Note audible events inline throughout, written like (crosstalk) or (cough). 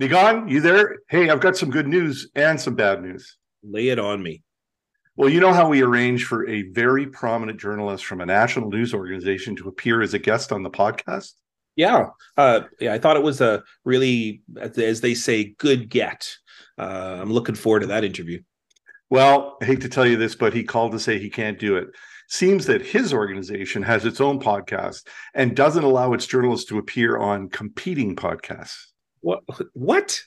Niigaan, you there? Hey, I've got some good news and some bad news. Lay it on me. Well, you know how we arranged for a very prominent journalist from a national news organization to appear as a guest on the podcast? Yeah, uh, yeah. I thought it was a really, as they say, good get. Uh, I'm looking forward to that interview. Well, I hate to tell you this, but he called to say he can't do it. Seems that his organization has its own podcast and doesn't allow its journalists to appear on competing podcasts. What? What?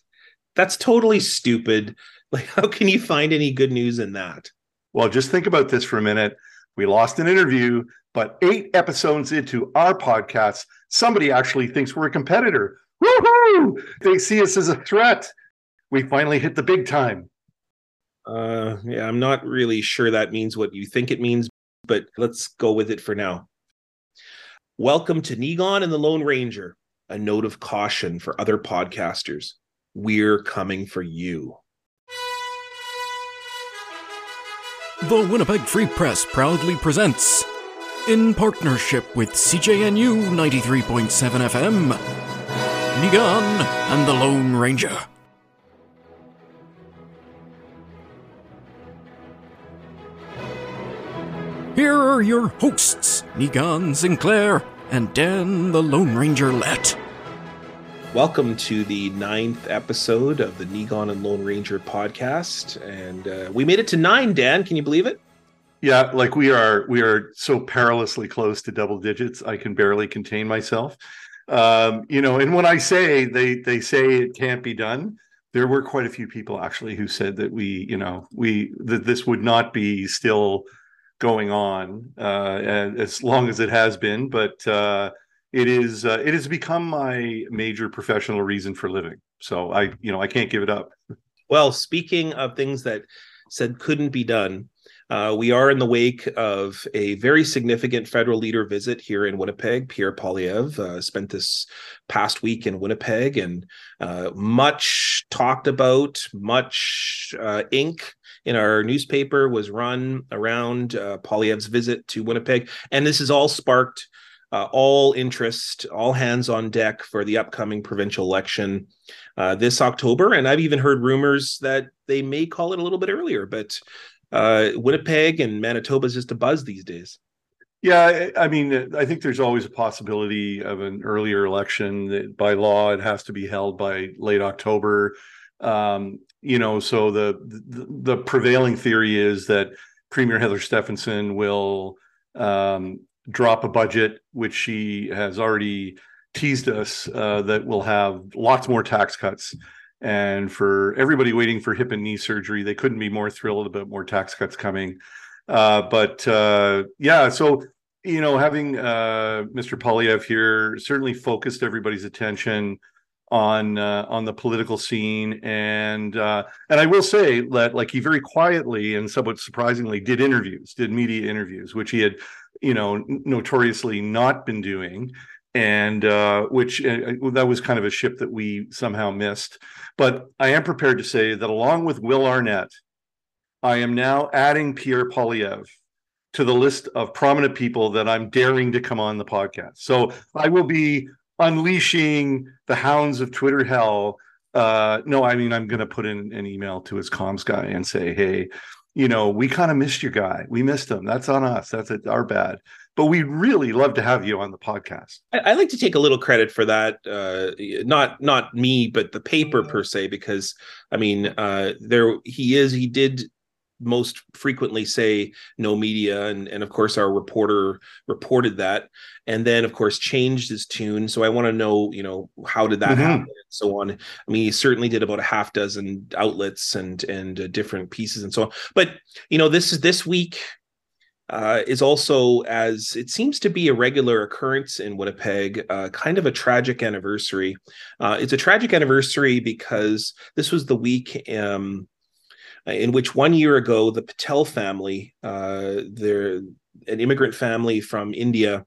That's totally stupid. (laughs) Like, how can you find any good news in that? Well, just think about this for a minute. We lost an interview, but eight episodes into our podcast, somebody actually thinks we're a competitor. Woohoo! They see us as a threat. We finally hit the big time. Uh, yeah, I'm not really sure that means what you think it means, but let's go with it for now. Welcome to Niigaan and the Lone Ranger, a note of caution for other podcasters. We're coming for you. The Winnipeg Free Press proudly presents, in partnership with CJNU 93.7 FM, Niigaan and the Lone Ranger. Here are your hosts, Niigaan Sinclair and Dan the Lone Ranger Lett. Welcome to the ninth episode of the Niigaan and Lone Ranger podcast, and uh, we made it to nine. Dan, can you believe it? Yeah, like we are we are so perilously close to double digits. I can barely contain myself. Um, you know, and when I say they they say it can't be done, there were quite a few people actually who said that we, you know, we that this would not be still going on uh, as long as it has been, but uh, it is uh, it has become my major professional reason for living. So I, you know, I can't give it up. Well, speaking of things that said couldn't be done, uh, we are in the wake of a very significant federal leader visit here in Winnipeg. Pierre Poilievre uh, spent this past week in Winnipeg, and uh, much talked about, much uh, ink in our newspaper was run around uh, Poilievre's visit to Winnipeg, and this has all sparked. Uh, all interest, all hands on deck for the upcoming provincial election this October. And I've even heard rumors that they may call it a little bit earlier, but uh, Winnipeg and Manitoba is just a buzz these days. Yeah, I mean, I think there's always a possibility of an earlier election. By law, it has to be held by late October. Um, you know, so the, the, the prevailing theory is that Premier Heather Stefanson will um, drop a budget, which she has already teased us uh, that will have lots more tax cuts and for everybody waiting for hip and knee surgery, they couldn't be more thrilled about more tax cuts coming. Uh, but uh, yeah, so you know, having uh, Mr. Poilievre here certainly focused everybody's attention on uh, on the political scene, and uh, and I will say that like he very quietly and somewhat surprisingly did interviews, did media interviews, which he had you know notoriously not been doing and uh, which uh, that was kind of a ship that we somehow missed. But I am prepared to say that along with Will Arnett, I am now adding Pierre Poilievre to the list of prominent people that I'm daring to come on the podcast. So I will be unleashing the hounds of Twitter hell. Uh, no, I mean I'm going to put in an email to his comms guy and say, hey, you know, we kind of missed your guy. We missed him. That's on us. That's our bad but we'd really love to have you on the podcast. I, I like to take a little credit for that. Uh, not not me, but the paper per se, because I mean, uh, there he is. He did most frequently say no media and and of course our reporter reported that and then of course changed his tune so i want to know you know how did that mm-hmm. happen and so on i mean he certainly did about a half dozen outlets and and uh, different pieces and so on but you know this is this week uh, is also, as it seems to be a regular occurrence in Winnipeg, uh, kind of a tragic anniversary. Uh, it's a tragic anniversary because this was the week um, in which one year ago the Patel family, uh, they're an immigrant family from India,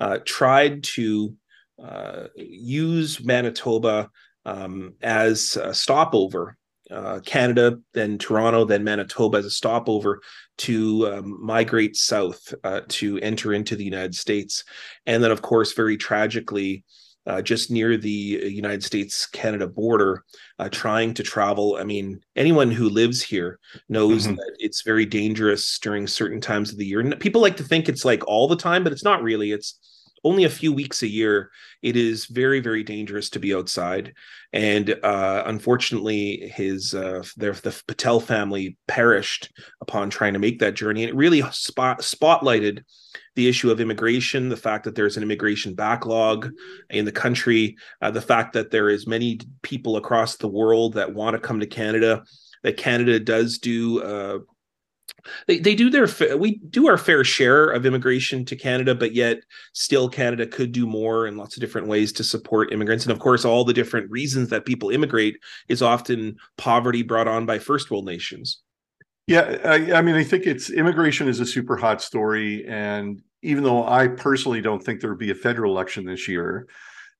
uh, tried to uh, use Manitoba um, as a stopover uh, Canada, then Toronto, then Manitoba as a stopover to um, migrate south uh, to enter into the United States. And then, of course, very tragically, uh, just near the United States Canada border, uh, trying to travel. I mean, anyone who lives here knows Mhm. that it's very dangerous during certain times of the year. And people like to think it's like all the time, but it's not really. It's only a few weeks a year. It is very, very dangerous to be outside. And uh, unfortunately, his uh, their, the Patel family perished upon trying to make that journey. And it really spot, spotlighted the issue of immigration, the fact that there's an immigration backlog in the country, uh, the fact that there is many people across the world that want to come to Canada, that Canada does do. Uh, they, they do their we do our fair share of immigration to Canada, but yet still Canada could do more in lots of different ways to support immigrants. And of course, all the different reasons that people immigrate is often poverty brought on by first world nations. Yeah, I, I mean, I think it's immigration is a super hot story, and even though I personally don't think there will be a federal election this year,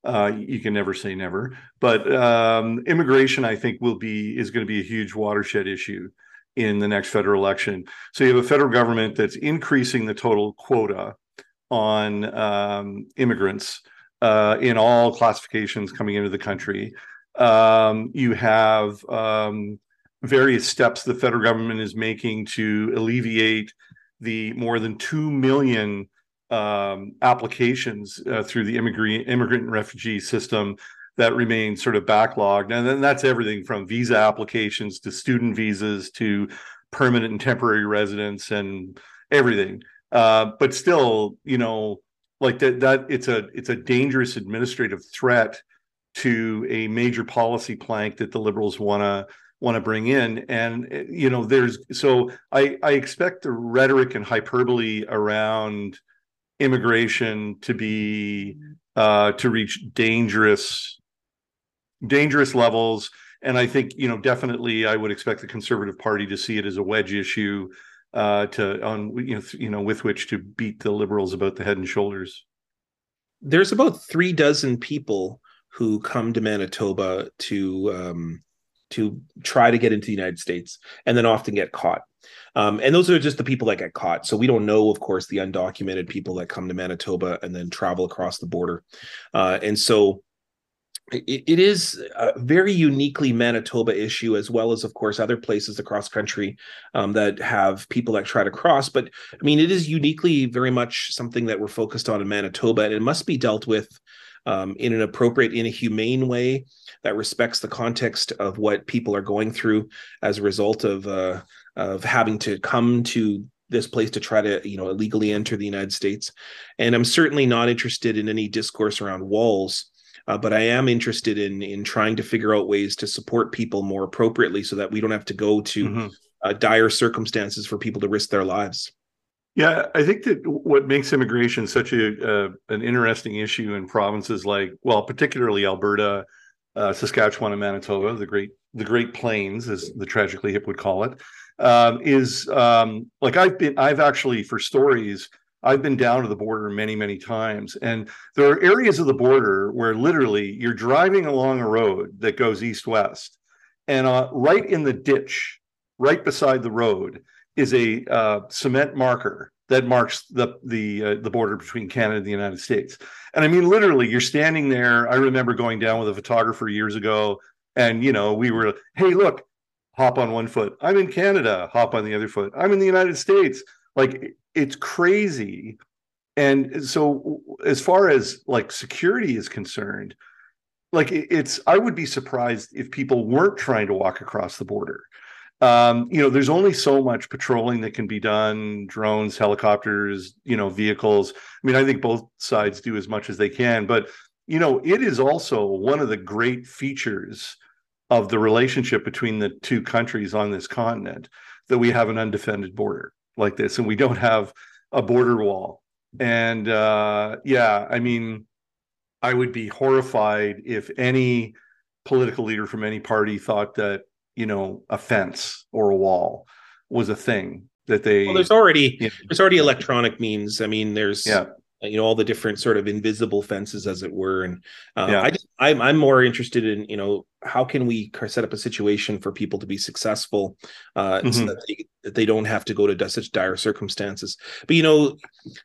uh, you can never say never. But um, immigration, I think, will be is going to be a huge watershed issue in the next federal election. So you have a federal government that's increasing the total quota on um, immigrants uh, in all classifications coming into the country. Um, you have um, various steps the federal government is making to alleviate the more than 2 million um, applications uh, through the immigrant immigrant and refugee system that remain sort of backlogged. And then that's everything from visa applications to student visas to permanent and temporary residence and everything. Uh, but still you know like that that it's a it's a dangerous administrative threat to a major policy plank that the liberals want to want to bring in. And you know there's so i i expect the rhetoric and hyperbole around immigration to be uh to reach dangerous dangerous levels and i think you know definitely i would expect the conservative party to see it as a wedge issue uh to on you know you know with which to beat the liberals about the head and shoulders There's about three dozen people who come to Manitoba to um, to try to get into the United States and then often get caught. Um, and those are just the people that get caught. So we don't know, of course, the undocumented people that come to Manitoba and then travel across the border. Uh, and so it, it is a very uniquely Manitoba issue, as well as, of course, other places across country um, that have people that try to cross. But I mean, it is uniquely very much something that we're focused on in Manitoba, and it must be dealt with um, in an appropriate, in a humane way that respects the context of what people are going through as a result of uh, of having to come to this place to try to you know illegally enter the United States. And I'm certainly not interested in any discourse around walls. Uh, but I am interested in in trying to figure out ways to support people more appropriately, so that we don't have to go to Mhm. uh, dire circumstances for people to risk their lives. Yeah, I think that what makes immigration such a uh, an interesting issue in provinces like, well, particularly Alberta, uh, Saskatchewan, and Manitoba, the great the Great Plains, as the tragically hip would call it, um, is um, like I've been I've actually for stories I've been down to the border many many times, and there are areas of the border where literally you're driving along a road that goes east west, and uh, right in the ditch, right beside the road is a uh, cement marker that marks the the uh, the border between Canada and the United States. And I mean, literally, you're standing there. I remember going down with a photographer years ago, and you know, we were, hey, look, hop on one foot. I'm in Canada. Hop on the other foot. I'm in the United States. Like it's crazy. And so, as far as like security is concerned, like it's, I would be surprised if people weren't trying to walk across the border um, you know, there's only so much patrolling that can be done drones, helicopters, you know, vehicles. I mean, I think both sides do as much as they can, but, you know, it is also one of the great features of the relationship between the two countries on this continent that we have an undefended border like this and we don't have a border wall. And uh, yeah, I mean, I would be horrified if any political leader from any party thought that you know a fence or a wall was a thing that they Well, there's already Yeah. there's already electronic means. I mean, there's yeah you know all the different sort of invisible fences, as it were. And uh, Yeah. I just I'm I'm more interested in you know how can we set up a situation for people to be successful, uh, so Mhm. that they, that they don't have to go to such dire circumstances. But you know,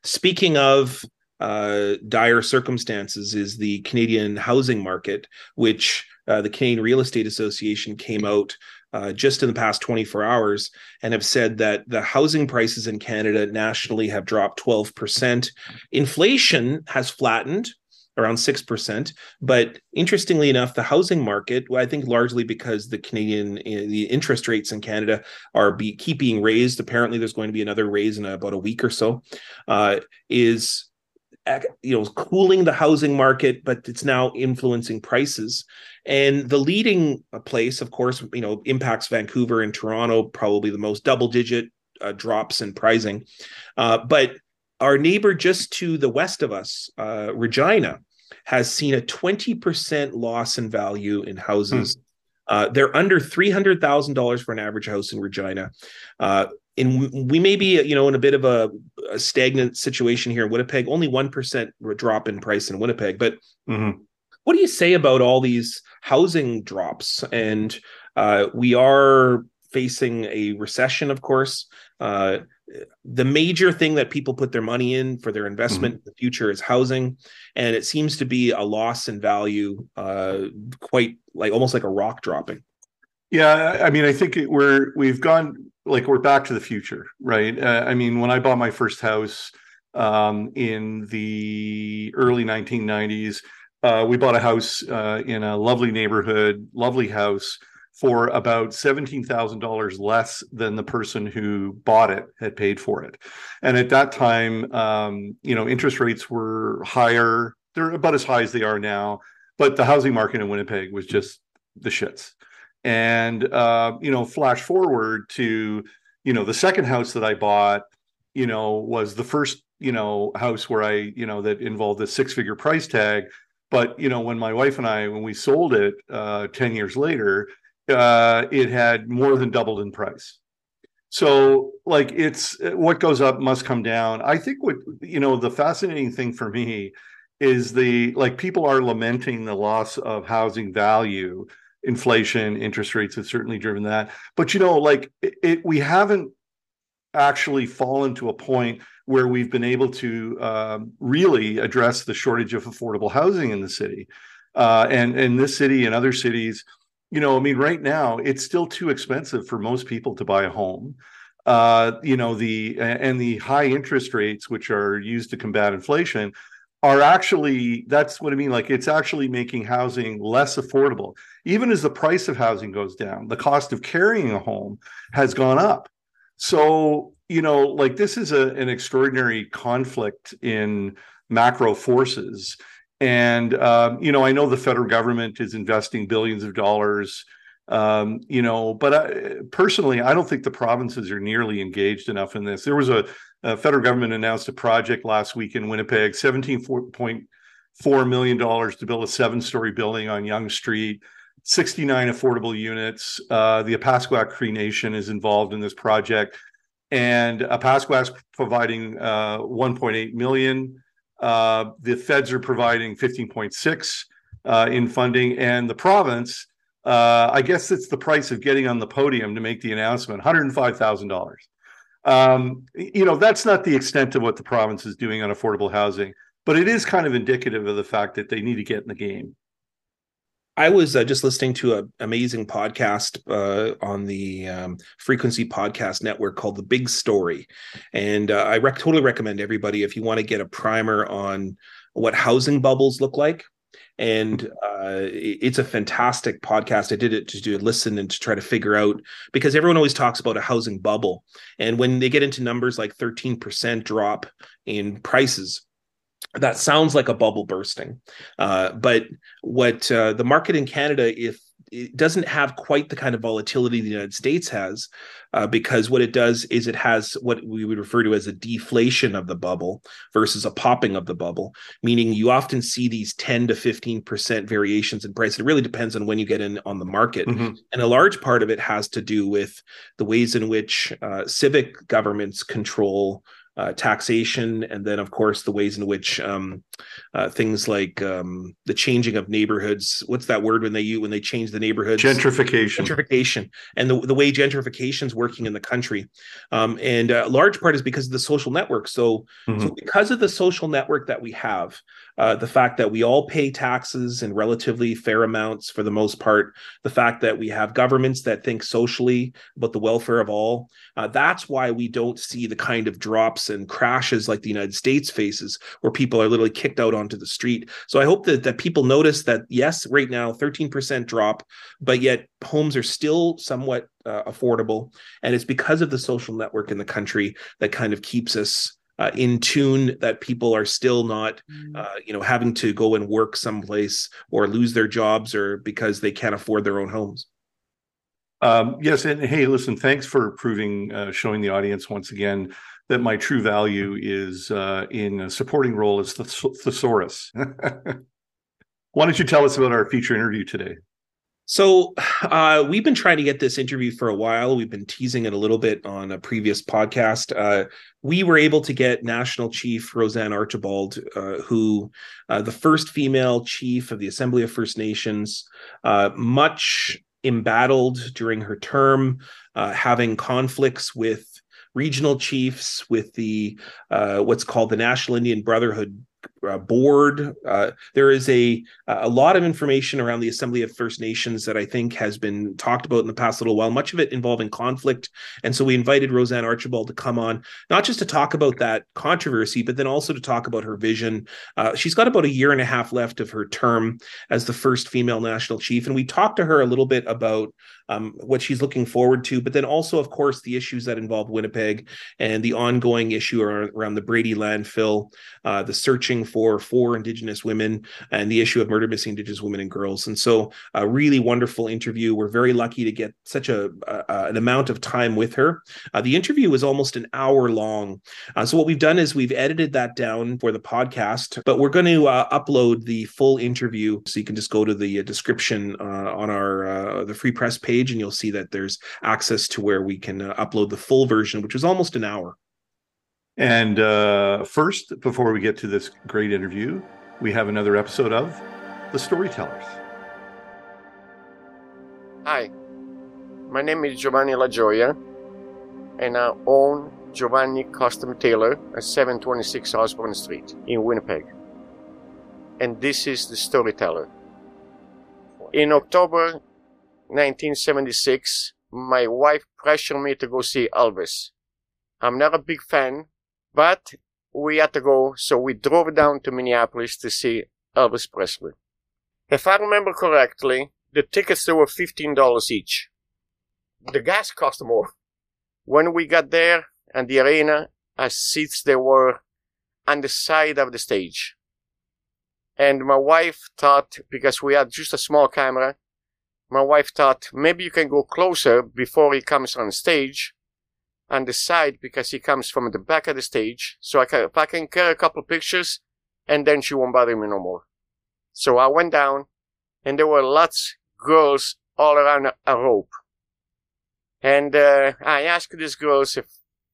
speaking of uh, dire circumstances is the Canadian housing market, which uh, the Canadian Real Estate Association came out uh, just in the past 24 hours and have said that the housing prices in Canada nationally have dropped 12%. Inflation has flattened around 6%. But interestingly enough, the housing market, I think largely because the Canadian, eh, the interest rates in Canada are be, keep being raised. Apparently, there's going to be another raise in about a week or so, uh, is you know cooling the housing market but it's now influencing prices and the leading uh, place of course you know impacts vancouver and toronto probably the most double digit uh, drops in pricing uh, but our neighbor just to the west of us, uh, Regina, has seen a 20% loss in value in houses. Hmm. Uh, they're under $300,000 for an average house in Regina. Uh, and we may be, you know, in a bit of a, a stagnant situation here in Winnipeg, only 1% drop in price in Winnipeg. But mm-hmm. What do you say about all these housing drops? And uh, we are facing a recession, of course. Uh, the major thing that people put their money in for their investment mm-hmm. in the future is housing and it seems to be a loss in value uh quite like almost like a rock dropping yeah i mean i think it, we're we've gone like we're back to the future right uh, i mean when i bought my first house um in the early 1990s uh we bought a house uh in a lovely neighborhood lovely house for about $17,000 less than the person who bought it had paid for it. And at that time, um, you know, interest rates were higher. They're about as high as they are now, but the housing market in Winnipeg was just the shits. And, uh, you know, flash forward to, you know, the second house that I bought, you know, was the first, you know, house where I, you know, that involved a six figure price tag. But, you know, when my wife and I, when we sold it uh, 10 years later, uh, it had more than doubled in price. So, like, it's what goes up must come down. I think what you know, the fascinating thing for me is the like people are lamenting the loss of housing value. Inflation, interest rates have certainly driven that. But you know, like, it, it we haven't actually fallen to a point where we've been able to um, really address the shortage of affordable housing in the city. Uh, and in this city and other cities, you know, I mean, right now it's still too expensive for most people to buy a home. Uh, you know, the and the high interest rates, which are used to combat inflation, are actually that's what I mean. Like it's actually making housing less affordable. Even as the price of housing goes down, the cost of carrying a home has gone up. So, you know, like this is a, an extraordinary conflict in macro forces and um, you know, I know the federal government is investing billions of dollars. Um, you know, but I, personally, I don't think the provinces are nearly engaged enough in this. There was a, a federal government announced a project last week in Winnipeg, seventeen point four million dollars to build a seven-story building on Young Street. 69 affordable units. Uh, the Opaskwayak Cree Nation is involved in this project, and Opaskwayak providing uh, 1.8 million. Uh, the feds are providing 15.6 uh, in funding, and the province, uh, I guess it's the price of getting on the podium to make the announcement, $105,000. Um, you know, that's not the extent of what the province is doing on affordable housing, but it is kind of indicative of the fact that they need to get in the game. I was uh, just listening to an amazing podcast uh, on the um, Frequency Podcast Network called The Big Story, and uh, I rec- totally recommend everybody if you want to get a primer on what housing bubbles look like. And uh, it's a fantastic podcast. I did it to do listen and to try to figure out because everyone always talks about a housing bubble, and when they get into numbers like 13% drop in prices, that sounds like a bubble bursting. Uh, but what uh, the market in Canada, if it doesn't have quite the kind of volatility the United States has, uh, because what it does is it has what we would refer to as a deflation of the bubble versus a popping of the bubble, meaning you often see these 10 to 15% variations in price. It really depends on when you get in on the market. Mm-hmm. And a large part of it has to do with the ways in which uh, civic governments control uh, taxation, and then of course the ways in which um, uh, things like um, the changing of neighborhoods. What's that word when they use when they change the neighborhoods? Gentrification. Gentrification, and the the way gentrification is working in the country, um, and a large part is because of the social network. So, mm-hmm. so because of the social network that we have, uh, the fact that we all pay taxes in relatively fair amounts for the most part, the fact that we have governments that think socially about the welfare of all. Uh, that's why we don't see the kind of drops and crashes like the United States faces, where people are literally kicked out onto the street. So I hope that, that people notice that, yes, right now, 13% drop, but yet homes are still somewhat uh, affordable. And it's because of the social network in the country that kind of keeps us uh, in tune that people are still not mm. uh, you know having to go and work someplace or lose their jobs or because they can't afford their own homes. Um, yes and hey listen thanks for proving uh, showing the audience once again that my true value is uh, in a supporting role as the thesaurus. (laughs) Why don't you tell us about our feature interview today so (sighs) uh, we've been trying to get this interview for a while. We've been teasing it a little bit on a previous podcast. Uh, we were able to get National Chief RoseAnne Archibald, uh, who uh, the first female chief of the Assembly of First Nations, uh, much embattled during her term, uh, having conflicts with regional chiefs, with the what's called the National Indian Brotherhood uh, board. Uh, there is a a lot of information around the Assembly of First Nations that I think has been talked about in the past little while. Much of it involving conflict, and so we invited RoseAnne Archibald to come on, not just to talk about that controversy, but then also to talk about her vision. Uh, she's got about a year and a half left of her term as the first female national chief, and we talked to her a little bit about um, what she's looking forward to, but then also, of course, the issues that involve Winnipeg and the ongoing issue around, the Brady landfill, uh, the searching for four Indigenous women, and the issue of murder missing Indigenous women and girls. And so, a really wonderful interview. We're very lucky to get such a, a an amount of time with her. Uh, the interview was almost an hour long. Uh, so what we've done is we've edited that down for the podcast, but we're going to uh, upload the full interview, so you can just go to the uh, description uh, on our the free press page page and you'll see that there's access to where we can uh, upload the full version, which is almost an hour. And uh, first, before we get to this great interview, we have another episode of The Storytellers. Hi, my name is Giovanni LaGioia, and I own Giovanni Custom Tailor at 726 Osborne Street in Winnipeg. And this is The Storyteller. In October 1976, my wife pressured me to go see Elvis. I'm not a big fan, but we had to go, so we drove down to Minneapolis to see Elvis Presley. If I remember correctly, the tickets were $15 each. The gas cost more. When we got there and the arena, our seats they were on the side of the stage. And my wife thought, because we had just a small camera, my wife thought maybe you can go closer before he comes on stage on the side because he comes from the back of the stage. So I can, if I can get a couple pictures and then she won't bother me no more. So I went down and there were lots girls all around a, rope. And uh, I asked these girls if,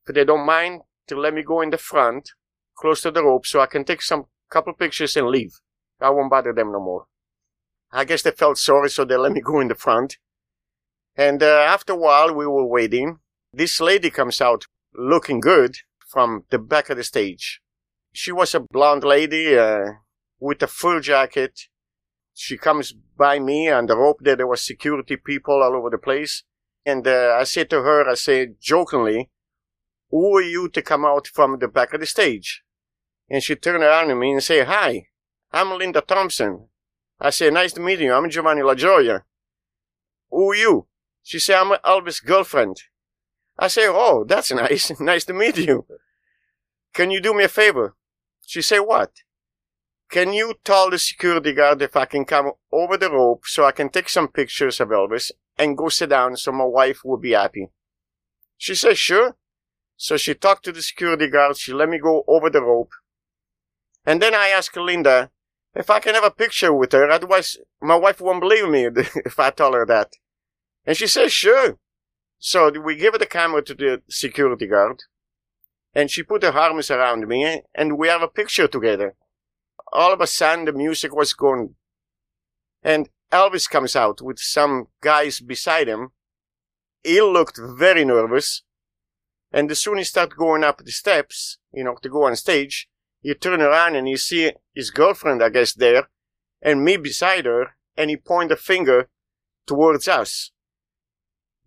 if they don't mind to let me go in the front, close to the rope, so I can take some couple pictures and leave. I won't bother them no more. I guess they felt sorry, so they let me go in the front. And uh, after a while, we were waiting. This lady comes out looking good from the back of the stage. She was a blonde lady uh, with a full jacket. She comes by me on the rope there. There were security people all over the place. And uh, I said to her, I said jokingly, who are you to come out from the back of the stage? And she turned around to me and said, hi, I'm Linda Thompson. I said, nice to meet you. I'm Giovanni LaGioia. Who are you? She said, I'm Elvis' girlfriend. I said, oh, that's nice. (laughs) nice to meet you. Can you do me a favor? She said, what? Can you tell the security guard if I can come over the rope so I can take some pictures of Elvis and go sit down so my wife will be happy? She said, sure. So she talked to the security guard. She let me go over the rope. And then I asked Linda, if I can have a picture with her, otherwise my wife won't believe me (laughs) if I tell her that. And she says, sure. So we give the camera to the security guard. And she put her arms around me and we have a picture together. All of a sudden the music was going and Elvis comes out with some guys beside him. He looked very nervous. And as soon as he started going up the steps, you know, to go on stage, you turn around and you see his girlfriend, I guess, there, and me beside her, and he pointed a finger towards us.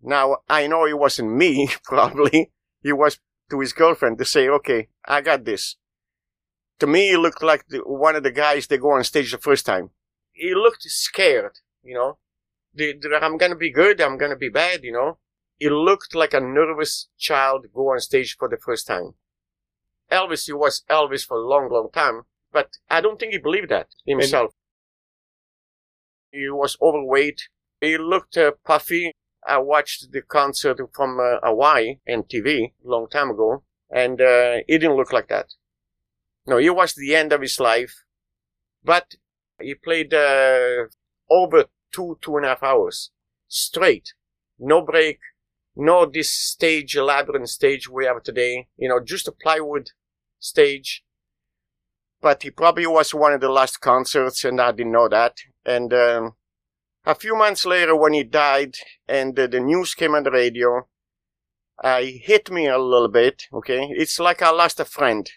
Now, I know it wasn't me, (laughs) probably. He was to his girlfriend to say, okay, I got this. To me, he looked like the, one of the guys that go on stage the first time. He looked scared, you know. The, the, I'm gonna be good, I'm gonna be bad, you know. He looked like a nervous child go on stage for the first time. Elvis, he was Elvis for a long, long time, but I don't think he believed that himself. And he was overweight. He looked uh, puffy. I watched the concert from uh, Hawaii and TV a long time ago, and uh, he didn't look like that. No, he was the end of his life, but he played uh, over two, two and a half hours straight, no break, no this stage, elaborate stage we have today, you know, just a plywood stage. But he probably was one of the last concerts, and I didn't know that. And um, a few months later, when he died, and uh, the news came on the radio, uh, it hit me a little bit. Okay, it's like I lost a friend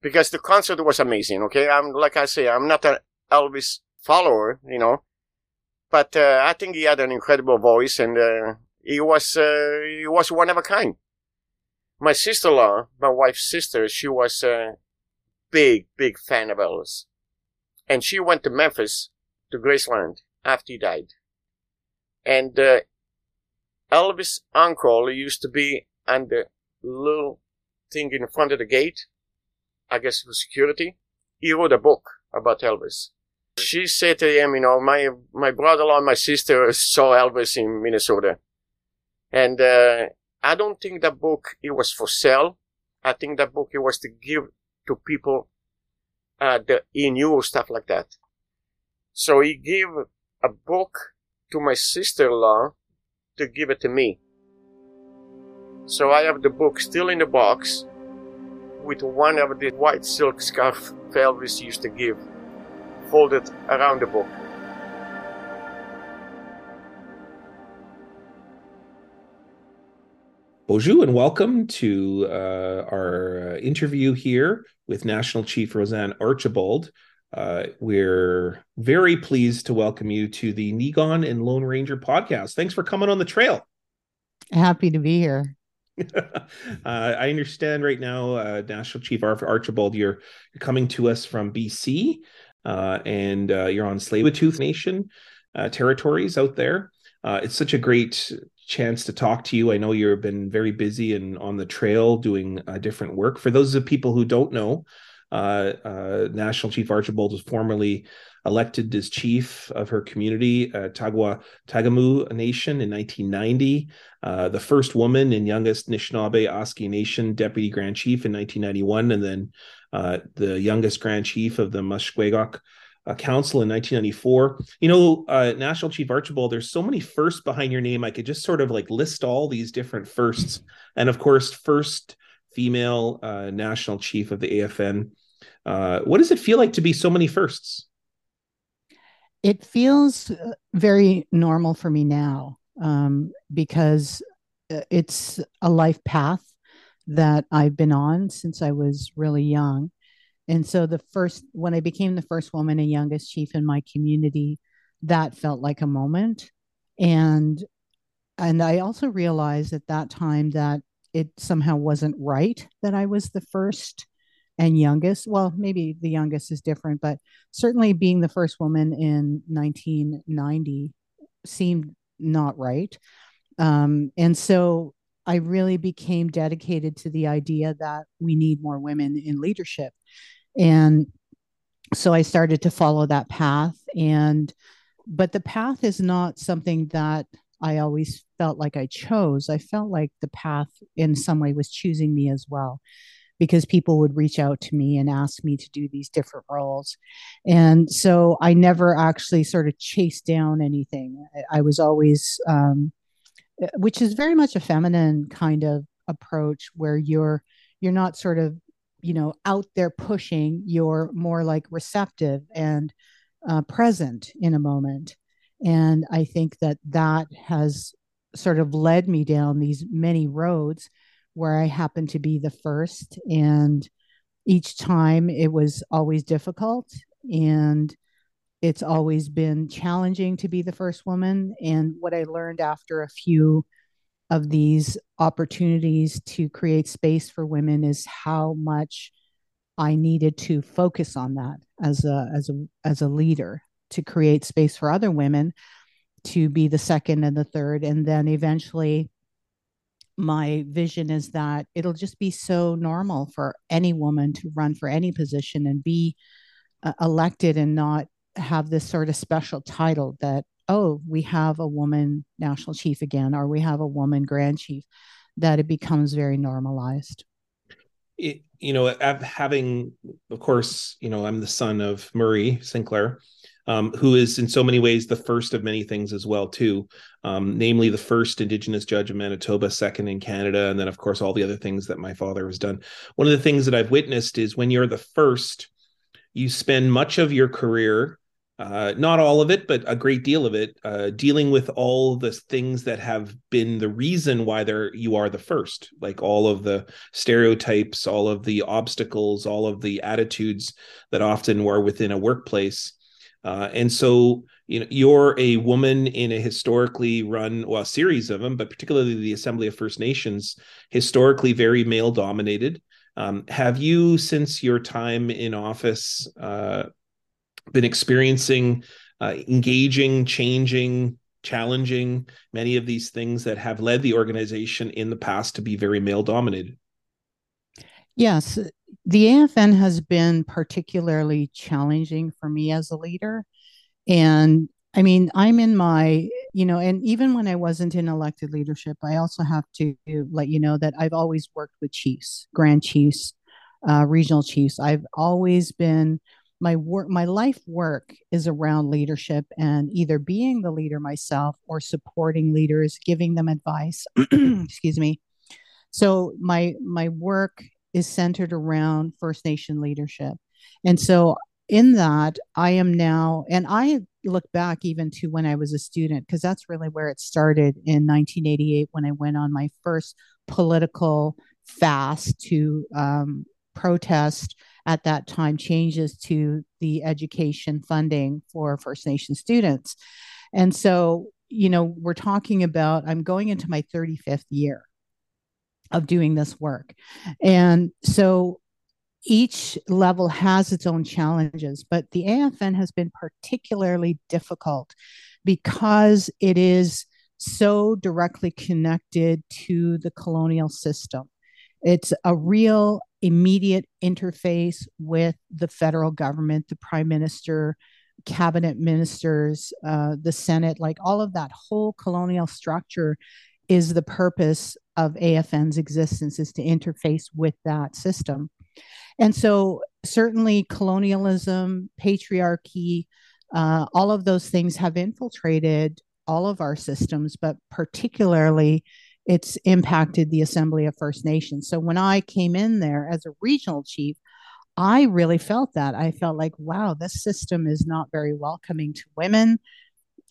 because the concert was amazing. Okay, I'm like I say, I'm not an Elvis follower, you know, but uh, I think he had an incredible voice, and uh, he was uh, he was one of a kind my sister-in-law, my wife's sister, she was a big, big fan of Elvis. And she went to Memphis, to Graceland, after he died. And uh, Elvis' uncle used to be on the little thing in front of the gate. I guess for security. He wrote a book about Elvis. She said to him, you know, my, my brother-in-law and my sister saw Elvis in Minnesota. And, uh, I don't think that book it was for sale. I think that book it was to give to people uh, that he knew stuff like that. So he gave a book to my sister-in-law to give it to me. So I have the book still in the box with one of the white silk scarf Elvis used to give folded around the book. Bonjour and welcome to uh, our uh, interview here with National Chief RoseAnne Archibald. Uh, we're very pleased to welcome you to the Niigaan and Lone Ranger podcast. Thanks for coming on the trail. Happy to be here. (laughs) uh, I understand right now, uh, National Chief Archibald, you're, you're coming to us from BC, uh, and uh, you're on Tsleil-Waututh Nation uh, territories out there. Uh, it's such a great chance to talk to you. I know you've been very busy and on the trail doing uh, different work. For those of people who don't know, uh, uh, National Chief Archibald was formerly elected as chief of her community, uh, Taykwa Tagamou Nation, in 1990. Uh, the first woman and youngest Nishnawbe Aski Nation deputy grand chief in 1991, and then uh, the youngest grand chief of the Mushkegowuk uh, Council in 1994. You know, uh, National Chief Archibald, there's so many firsts behind your name. I could just sort of like list all these different firsts. And of course, first female uh, National Chief of the AFN. Uh, what does it feel like to be so many firsts? It feels uh, very normal for me now um, because uh, it's a life path that I've been on since I was really young. And so the first, when I became the first woman and youngest chief in my community, that felt like a moment. And and I also realized at that time that it somehow wasn't right that I was the first and youngest. Well, maybe the youngest is different, but certainly being the first woman in 1990 seemed not right. Um, and so I really became dedicated to the idea that we need more women in leadership. And so I started to follow that path. And, but the path is not something that I always felt like I chose. I felt like the path in some way was choosing me as well because people would reach out to me and ask me to do these different roles. And so I never actually sort of chased down anything. I, was always, um, which is very much a feminine kind of approach where you're you're not sort of you know out there pushing you're more like receptive and uh, present in a moment. And i think that that has sort of led me down these many roads where i happen to be the first. And each time it was always difficult and it's always been challenging to be the first woman. And what i learned after a few of these opportunities to create space for women is how much I needed to focus on that as a as a as a leader to create space for other women to be the second and the third. And then eventually my vision is that it'll just be so normal for any woman to run for any position and be uh, elected and not have this sort of special title that oh, we have a woman national chief again, or we have a woman grand chief, that it becomes very normalized. It, you know, having, of course, you know, I'm the son of Murray Sinclair, um, who is in so many ways the first of many things as well, too. Um, namely, the first Indigenous judge of Manitoba, second in Canada, and then, of course, all the other things that my father has done. One of the things that I've witnessed is when you're the first, you spend much of your career uh, not all of it, but a great deal of it, uh, dealing with all the things that have been the reason why there you are the first, like all of the stereotypes, all of the obstacles, all of the attitudes that often were within a workplace. Uh, and so, you know, you're a woman in a historically run, well, series of them, but particularly the Assembly of First Nations, historically very male dominated. Um, have you, since your time in office, uh, been experiencing uh, engaging, changing, challenging many of these things that have led the organization in the past to be very male dominated. Yes, the AFN has been particularly challenging for me as a leader. And I mean, I'm in my, you know, and even when I wasn't in elected leadership, I also have to let you know that I've always worked with chiefs, grand chiefs, uh, regional chiefs. I've always been my work my life work is around leadership and either being the leader myself or supporting leaders giving them advice (clears throat) excuse me. So my my work is centered around first nation leadership. And so in that i am now and i look back even to when i was a student because that's really where it started in 1988 when i went on my first political fast to um, protest at that time changes to the education funding for First Nation students. And so, you know, we're talking about, I'm going into my 35th year of doing this work. And so each level has its own challenges, but the AFN has been particularly difficult because it is so directly connected to the colonial system. It's a real immediate interface with the federal government, the prime minister, cabinet ministers, uh, the Senate, like all of that whole colonial structure is the purpose of AFN's existence is to interface with that system. And so certainly colonialism, patriarchy, uh, all of those things have infiltrated all of our systems, but particularly it's impacted the Assembly of First Nations. So when I came in there as a regional chief, I really felt that. I felt like, wow, this system is not very welcoming to women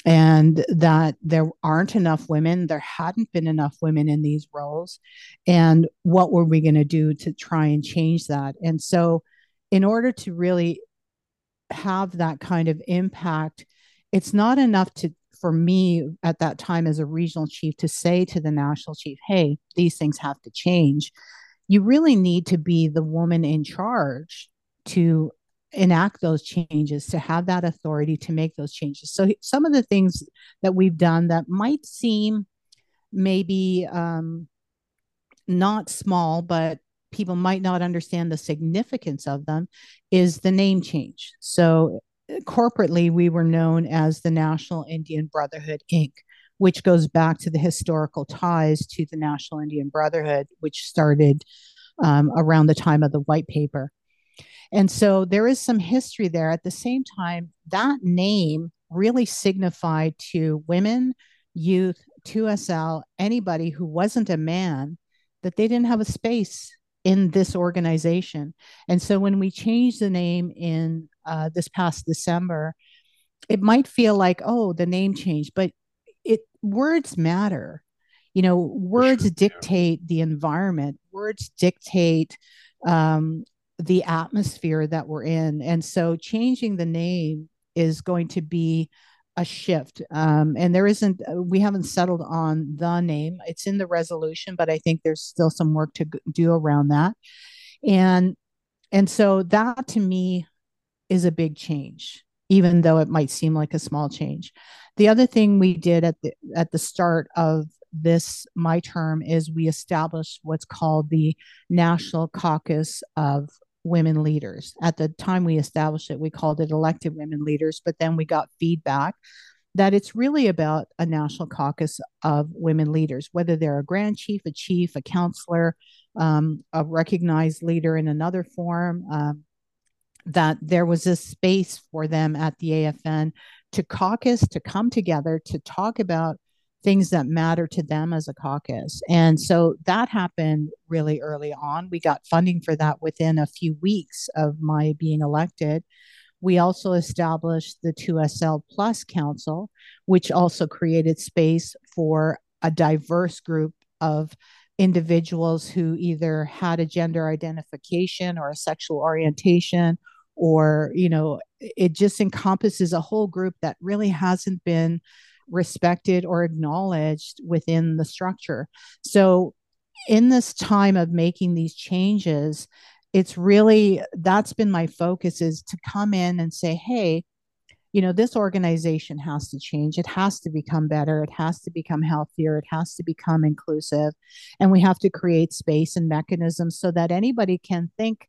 and that there aren't enough women. There hadn't been enough women in these roles. And what were we going to do to try and change that? And so, in order to really have that kind of impact, it's not enough to for me at that time as a regional chief to say to the national chief, hey, these things have to change. You really need to be the woman in charge to enact those changes, to have that authority to make those changes. So, some of the things that we've done that might seem maybe um, not small, but people might not understand the significance of them is the name change. So corporately, we were known as the National Indian Brotherhood, Inc., which goes back to the historical ties to the National Indian Brotherhood, which started um, around the time of the white paper. And so there is some history there. At the same time, that name really signified to women, youth, 2SL, anybody who wasn't a man, that they didn't have a space in this organization. And so when we changed the name in uh, this past December, it might feel like, oh, the name changed, but it words matter. You know, words sure, dictate yeah. the environment. Words dictate um, the atmosphere that we're in, and so changing the name is going to be a shift. Um, and there isn't, uh, we haven't settled on the name. It's in the resolution, but I think there's still some work to do around that. And and so that to me is a big change, even though it might seem like a small change. The other thing we did at the at the start of this my term is we established what's called the National Caucus of women leaders. At the time we established it, we called it elected women leaders, but then we got feedback that it's really about a national caucus of women leaders, whether they're a grand chief, a chief, a counselor, um, a recognized leader in another form, um, that there was a space for them at the AFN to caucus, to come together, to talk about things that matter to them as a caucus. And so that happened really early on. We got funding for that within a few weeks of my being elected. We also established the 2SL Plus Council, which also created space for a diverse group of individuals who either had a gender identification or a sexual orientation or you know it just encompasses a whole group that really hasn't been respected or acknowledged within the structure. So, in this time of making these changes, it's really that's been my focus is to come in and say, hey, you know, this organization has to change. It has to become better. It has to become healthier. It has to become inclusive. And we have to create space and mechanisms so that anybody can think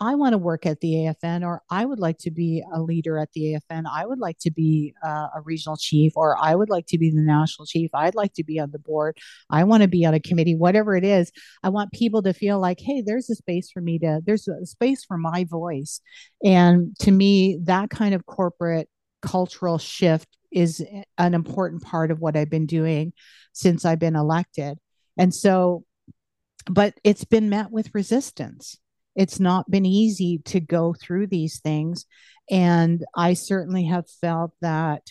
I want to work at the AFN, or I would like to be a leader at the AFN. I would like to be uh, a regional chief, or I would like to be the national chief. I'd like to be on the board. I want to be on a committee, whatever it is. I want people to feel like, hey, there's a space for me to, there's a space for my voice. And to me, that kind of corporate cultural shift is an important part of what I've been doing since I've been elected. And so, but it's been met with resistance it's not been easy to go through these things. And I certainly have felt that,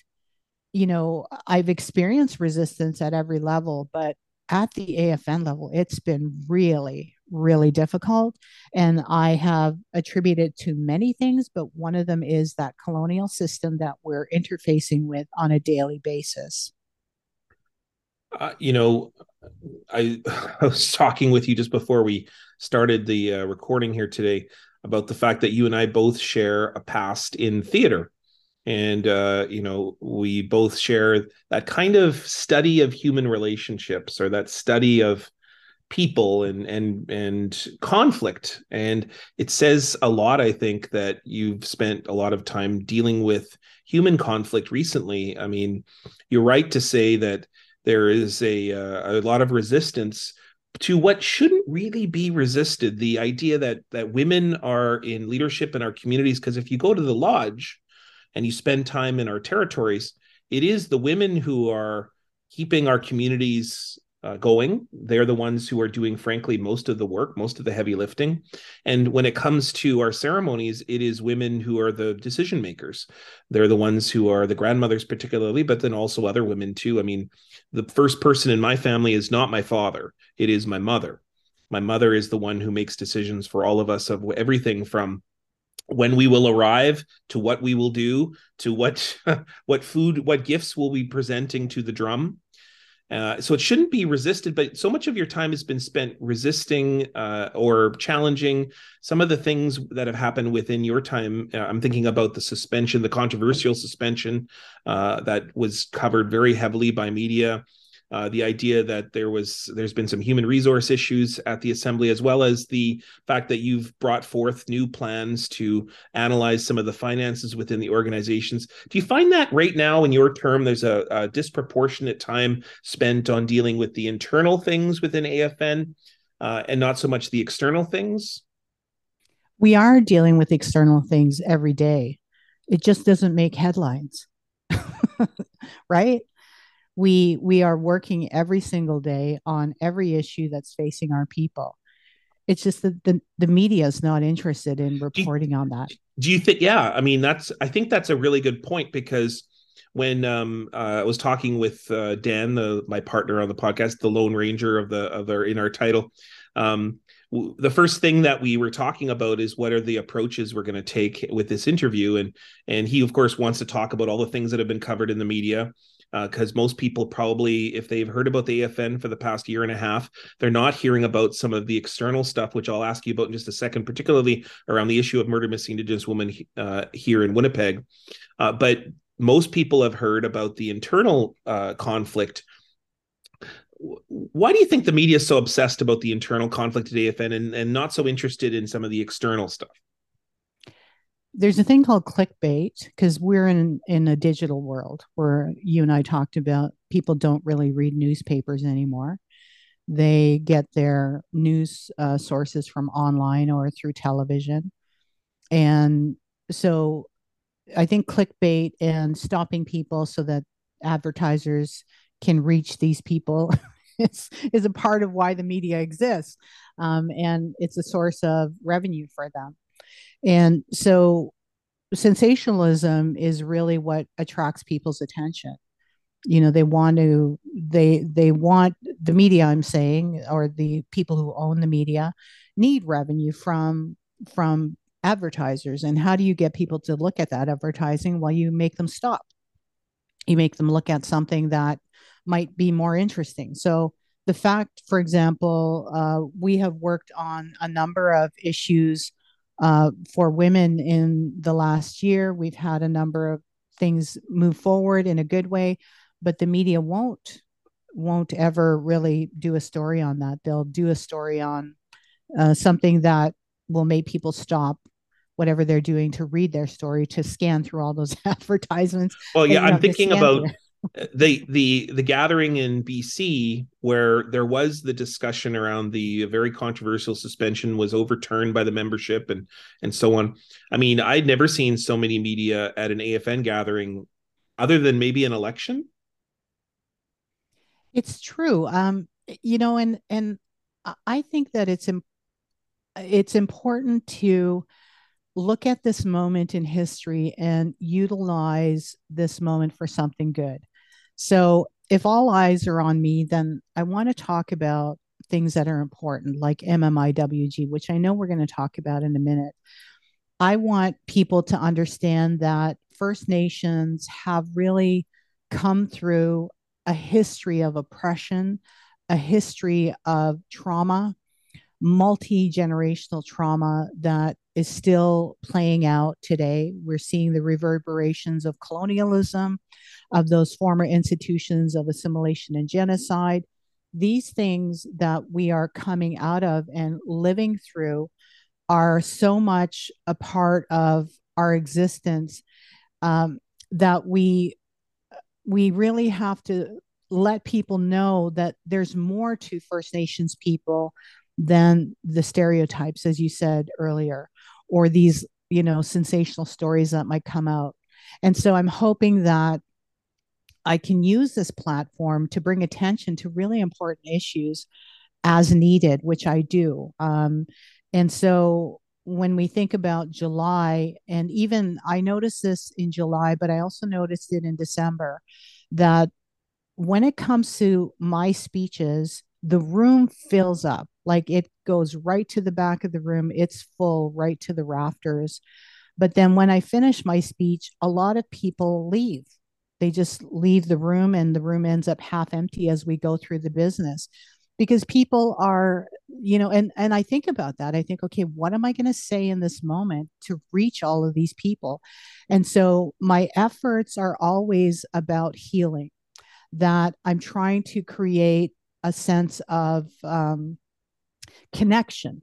you know, I've experienced resistance at every level, but at the AFN level, it's been really, really difficult. And I have attributed to many things, but one of them is that colonial system that we're interfacing with on a daily basis. Uh, you know, I, (laughs) I, was talking with you just before we started the uh, recording here today about the fact that you and I both share a past in theater. And, uh, you know, we both share that kind of study of human relationships or that study of people and and and conflict and it says a lot i think that you've spent a lot of time dealing with human conflict recently i mean you're right to say that there is a uh, a lot of resistance to what shouldn't really be resisted. The idea that that women are in leadership in our communities because if you go to the lodge and you spend time in our territories it is the women who are keeping our communities uh, going. They're the ones who are doing, frankly, most of the work, most of the heavy lifting. And when it comes to our ceremonies, it is women who are the decision makers. They're the ones who are the grandmothers, particularly, but then also other women too. I mean, the first person in my family is not my father, it is my mother. My mother is the one who makes decisions for all of us of everything from when we will arrive to what we will do to what (laughs) what food what gifts we'll be presenting to the drum uh, so it shouldn't be resisted, but so much of your time has been spent resisting uh, or challenging some of the things that have happened within your time. Uh, I'm thinking about the suspension, the controversial suspension uh, that was covered very heavily by media uh, the idea that there was there's been some human resource issues at the assembly as well as the fact that you've brought forth new plans to analyze some of the finances within the organizations. Do you find that right now in your term there's a, a disproportionate time spent on dealing with the internal things within afn uh, and not so much the external things? We are dealing with external things every day. It just doesn't make headlines. (laughs) Right we we are working every single day on every issue that's facing our people. It's just that the, the media is not interested in reporting you, on that. do you think yeah i mean that's i think that's a really good point because when um, uh, I was talking with uh, Dan, the, my partner on the podcast, the Lone Ranger of the of our in our title, um, w- the first thing that we were talking about is what are the approaches we're going to take with this interview, and and he of course wants to talk about all the things that have been covered in the media because uh, most people probably, if they've heard about the AFN for the past year and a half, they're not hearing about some of the external stuff, which I'll ask you about in just a second, particularly around the issue of murder missing Indigenous women uh, here in Winnipeg. Uh, but most people have heard about the internal uh, conflict. Why do you think the media is so obsessed about the internal conflict at AFN and, and not so interested in some of the external stuff? There's a thing called clickbait because we're in in a digital world where you and I talked about people don't really read newspapers anymore. They get their news uh, sources from online or through television, and so I think clickbait and stopping people so that advertisers can reach these people (laughs) is, is a part of why the media exists. Um, and it's a source of revenue for them. And so sensationalism is really what attracts people's attention. You know, they want to, they, they want the media, I'm saying, or the people who own the media need revenue from, from advertisers. And how do you get people to look at that advertising? While you make them stop. You make them look at something that might be more interesting. So the fact for example uh, we have worked on a number of issues uh, for women in the last year we've had a number of things move forward in a good way but the media won't won't ever really do a story on that they'll do a story on uh, something that will make people stop whatever they're doing to read their story to scan through all those (laughs) advertisements. Well, yeah, I'm thinking about the the the gathering in BC where there was the discussion around the very controversial suspension was overturned by the membership and and so on. I mean, I'd never seen so many media at an AFN gathering other than maybe an election. It's true. Um you know and and I think that it's it's important to look at this moment in history and utilize this moment for something good. So, if all eyes are on me, then I want to talk about things that are important, like MMIWG, which I know we're going to talk about in a minute. I want people to understand that First Nations have really come through a history of oppression, a history of trauma, multi generational trauma that is still playing out today. We're seeing the reverberations of colonialism, of those former institutions of assimilation and genocide. These things that we are coming out of and living through are so much a part of our existence um, that we we really have to let people know that there's more to First Nations people than the stereotypes, as you said earlier, or these, you know, sensational stories that might come out. And so I'm hoping that I can use this platform to bring attention to really important issues as needed, which I do. Um, and so when we think about July, and even I noticed this in July, but I also noticed it in December, that when it comes to my speeches, the room fills up like it goes right to the back of the room. It's full right to the rafters. But then when i finish my speech a lot of people leave. They just leave the room and the room ends up half empty as we go through the business. Because people are you know and and i think about that. I think okay what am i going to say in this moment to reach all of these people? And so my efforts are always about healing that i'm trying to create a sense of um, connection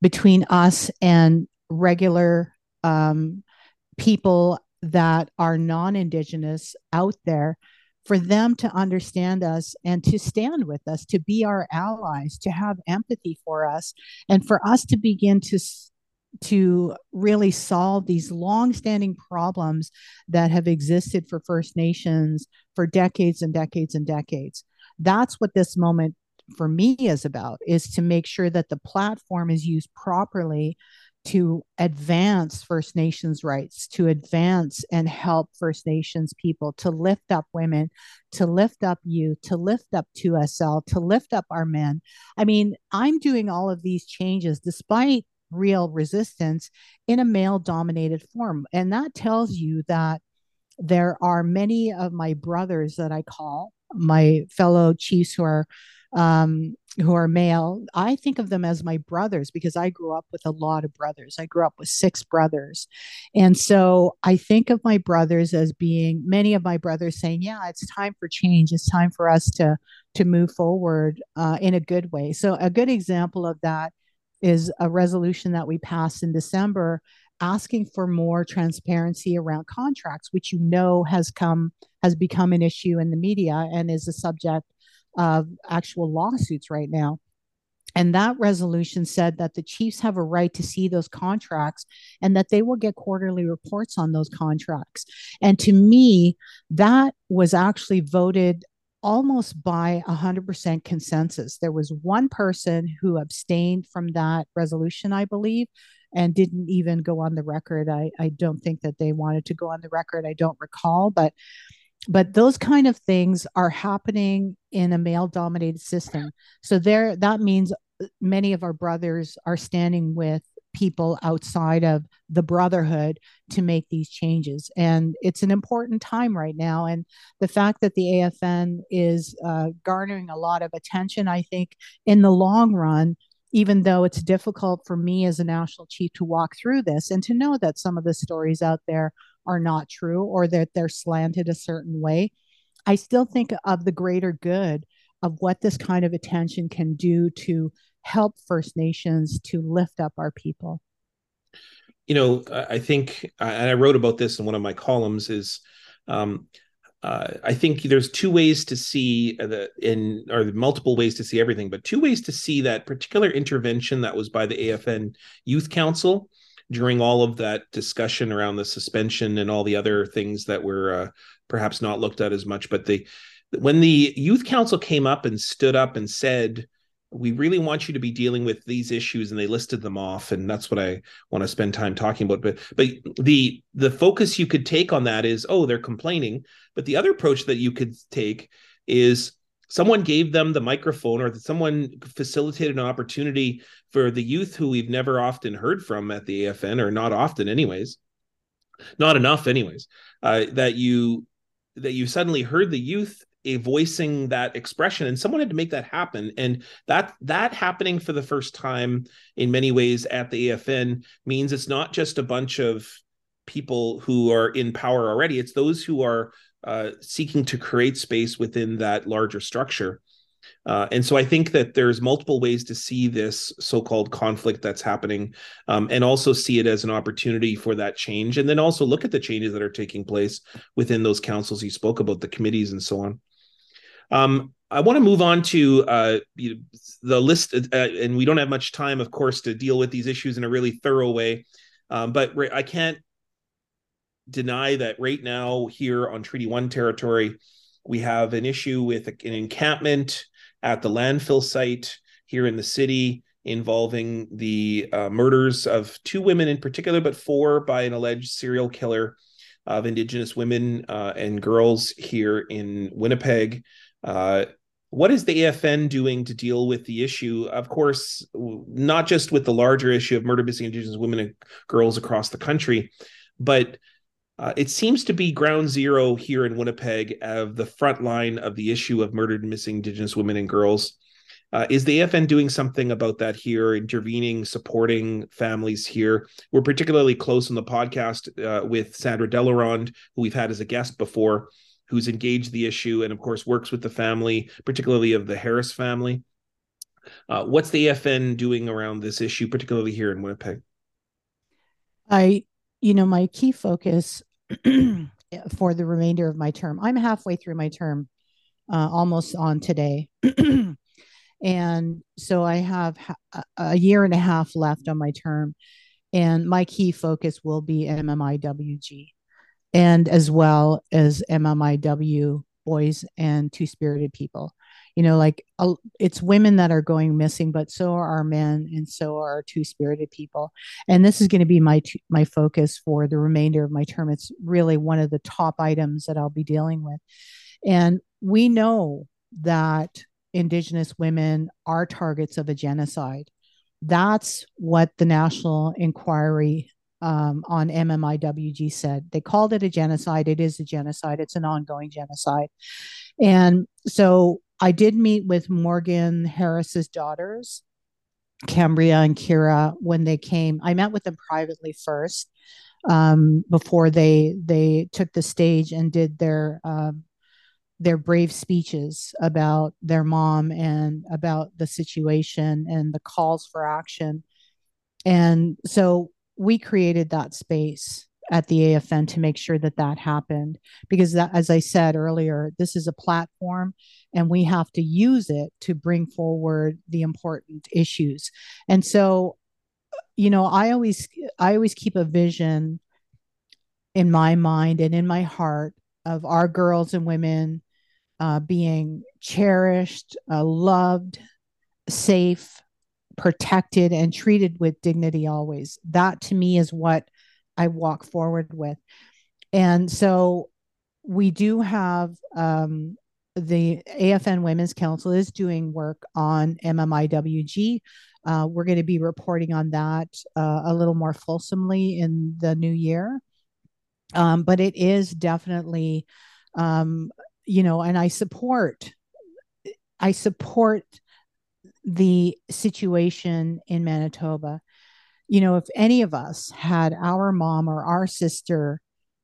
between us and regular um, people that are non Indigenous out there for them to understand us and to stand with us, to be our allies, to have empathy for us, and for us to begin to to really solve these long-standing problems that have existed for First Nations for decades and decades and decades. That's what this moment for me is about is to make sure that the platform is used properly to advance First Nations rights, to advance and help First Nations people, to lift up women, to lift up youth, to lift up 2SL, to lift up our men. I mean, I'm doing all of these changes despite real resistance in a male dominated form. And that tells you that there are many of my brothers that I call my fellow chiefs who are um, who are male. I think of them as my brothers because I grew up with a lot of brothers. I grew up with six brothers. And so I think of my brothers as being many of my brothers saying, yeah, it's time for change. It's time for us to to move forward uh, in a good way. So a good example of that is a resolution that we passed in December asking for more transparency around contracts, which you know has come has become an issue in the media and is a subject of actual lawsuits right now. And that resolution said that the chiefs have a right to see those contracts and that they will get quarterly reports on those contracts. And to me, that was actually voted almost by 100% consensus. There was one person who abstained from that resolution, I believe, and didn't even go on the record. I, I don't think that they wanted to go on the record. I don't recall, but but those kind of things are happening in a male dominated system. So there that means many of our brothers are standing with people outside of the brotherhood to make these changes. And it's an important time right now. And the fact that the AFN is uh, garnering a lot of attention, I think, in the long run, even though it's difficult for me as a national chief to walk through this and to know that some of the stories out there are not true or that they're slanted a certain way, I still think of the greater good of what this kind of attention can do to help First Nations to lift up our people? You know, I think, and I wrote about this in one of my columns, is um, uh, I think there's two ways to see the in or multiple ways to see everything, but two ways to see that particular intervention that was by the AFN Youth Council during all of that discussion around the suspension and all the other things that were uh, perhaps not looked at as much. But the when the Youth Council came up and stood up and said, we really want you to be dealing with these issues and they listed them off and that's what i want to spend time talking about but but the the focus you could take on that is oh they're complaining but the other approach that you could take is someone gave them the microphone or someone facilitated an opportunity for the youth who we've never often heard from at the afn or not often anyways not enough anyways uh, that you that you suddenly heard the youth a voicing that expression and someone had to make that happen. And that that happening for the first time in many ways at the afn means it's not just a bunch of people who are in power already. It's those who are uh, seeking to create space within that larger structure uh, and so I think that there's multiple ways to see this so-called conflict that's happening, um, and also see it as an opportunity for that change, and then also look at the changes that are taking place within those councils you spoke about, the committees and so on. Um, I want to move on to uh, the list, uh, and we don't have much time, of course, to deal with these issues in a really thorough way. Um, but I can't deny that right now here on Treaty One territory, we have an issue with an encampment at the landfill site here in the city involving the uh, murders of two women in particular, but four by an alleged serial killer of Indigenous women uh, and girls here in Winnipeg. Uh, what is the AFN doing to deal with the issue? Of course, not just with the larger issue of murder missing Indigenous women and girls across the country, but uh, it seems to be ground zero here in Winnipeg of the front line of the issue of murdered and missing Indigenous women and girls. Uh, is the AFN doing something about that here, intervening, supporting families here? We're particularly close on the podcast uh, with Sandra Delaronde, who we've had as a guest before, who's engaged the issue and, of course, works with the family, particularly of the Harris family. Uh, what's the AFN doing around this issue, particularly here in Winnipeg? I, you know, my key focus (clears throat) for the remainder of my term, I'm halfway through my term, uh, almost on today. (clears throat) and so I have a year and a half left on my term. And my key focus will be MMIWG and as well as MMIW boys and two spirited people. You know like it's women that are going missing but so are our men and so are our two spirited people and this is going to be my my focus for the remainder of my term it's really one of the top items that i'll be dealing with and we know that indigenous women are targets of a genocide that's what the national inquiry um, on MMIWG said. They called it a genocide. It is a genocide. It's an ongoing genocide. And so I did meet with Morgan Harris's daughters, Cambria and Kira, when they came. I met with them privately first um, before they they took the stage and did their um, their brave speeches about their mom and about the situation and the calls for action. And so we created that space at the AFN to make sure that that happened because that as I said earlier this is a platform and we have to use it to bring forward the important issues. And so you know I always I always keep a vision in my mind and in my heart of our girls and women uh, being cherished, uh, loved, safe, protected, and treated with dignity always. That to me is what I walk forward with. And so we do have um, the AFN Women's Council is doing work on MMIWG. Uh, we're going to be reporting on that uh, a little more fulsomely in the new year. Um, but it is definitely, um, you know, and I support, I support the situation in Manitoba you know, if any of us had our mom or our sister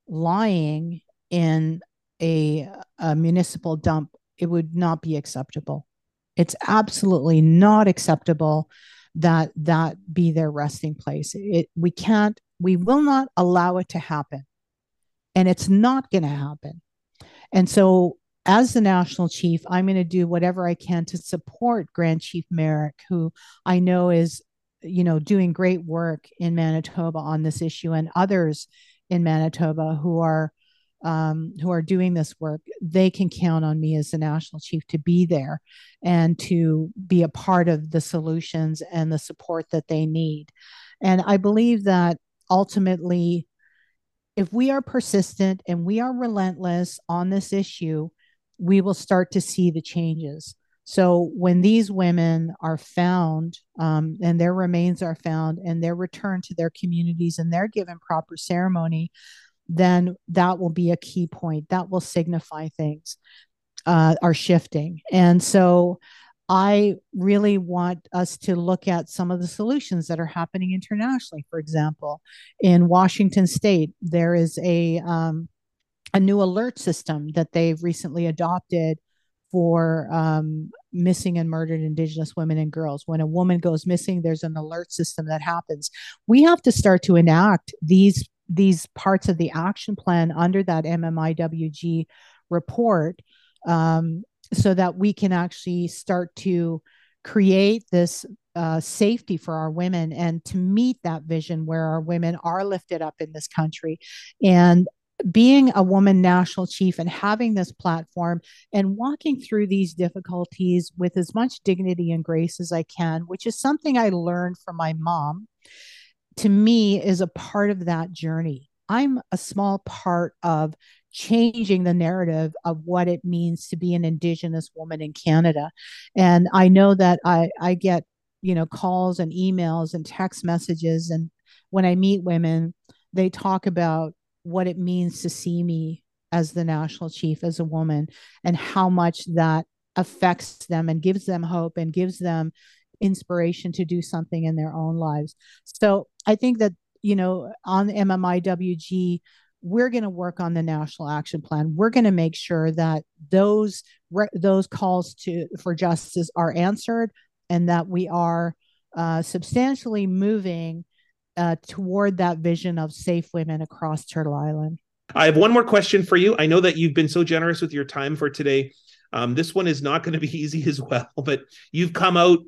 lying in a, a municipal dump, it would not be acceptable. It's absolutely not acceptable that that be their resting place. It, we can't, we will not allow it to happen. And it's not going to happen. And so, as the national chief, I'm going to do whatever I can to support Grand Chief Merrick, who I know is you know, doing great work in Manitoba on this issue and others in Manitoba who are um, who are doing this work, they can count on me as the national chief to be there and to be a part of the solutions and the support that they need. And I believe that ultimately, if we are persistent and we are relentless on this issue, we will start to see the changes. So when these women are found um, and their remains are found and they're returned to their communities and they're given proper ceremony, then that will be a key point. That will signify things uh, are shifting. And so I really want us to look at some of the solutions that are happening internationally. For example, in Washington State, there is a um, a new alert system that they've recently adopted for um, missing and murdered Indigenous women and girls. When a woman goes missing, there's an alert system that happens. We have to start to enact these these parts of the action plan under that MMIWG report um, so that we can actually start to create this uh, safety for our women and to meet that vision where our women are lifted up in this country. And being a woman national chief and having this platform and walking through these difficulties with as much dignity and grace as I can, which is something I learned from my mom, to me is a part of that journey. I'm a small part of changing the narrative of what it means to be an indigenous woman in Canada. And I know that I, I get, you know, calls and emails and text messages. And when I meet women, they talk about what it means to see me as the national chief as a woman and how much that affects them and gives them hope and gives them inspiration to do something in their own lives. So I think that, you know, on MMIWG, we're going to work on the national action plan. We're going to make sure that those those calls to for justice are answered and that we are uh, substantially moving uh, toward that vision of safe women across Turtle Island. I have one more question for you. I know that you've been so generous with your time for today. Um, this one is not going to be (laughs) easy as well, but you've come out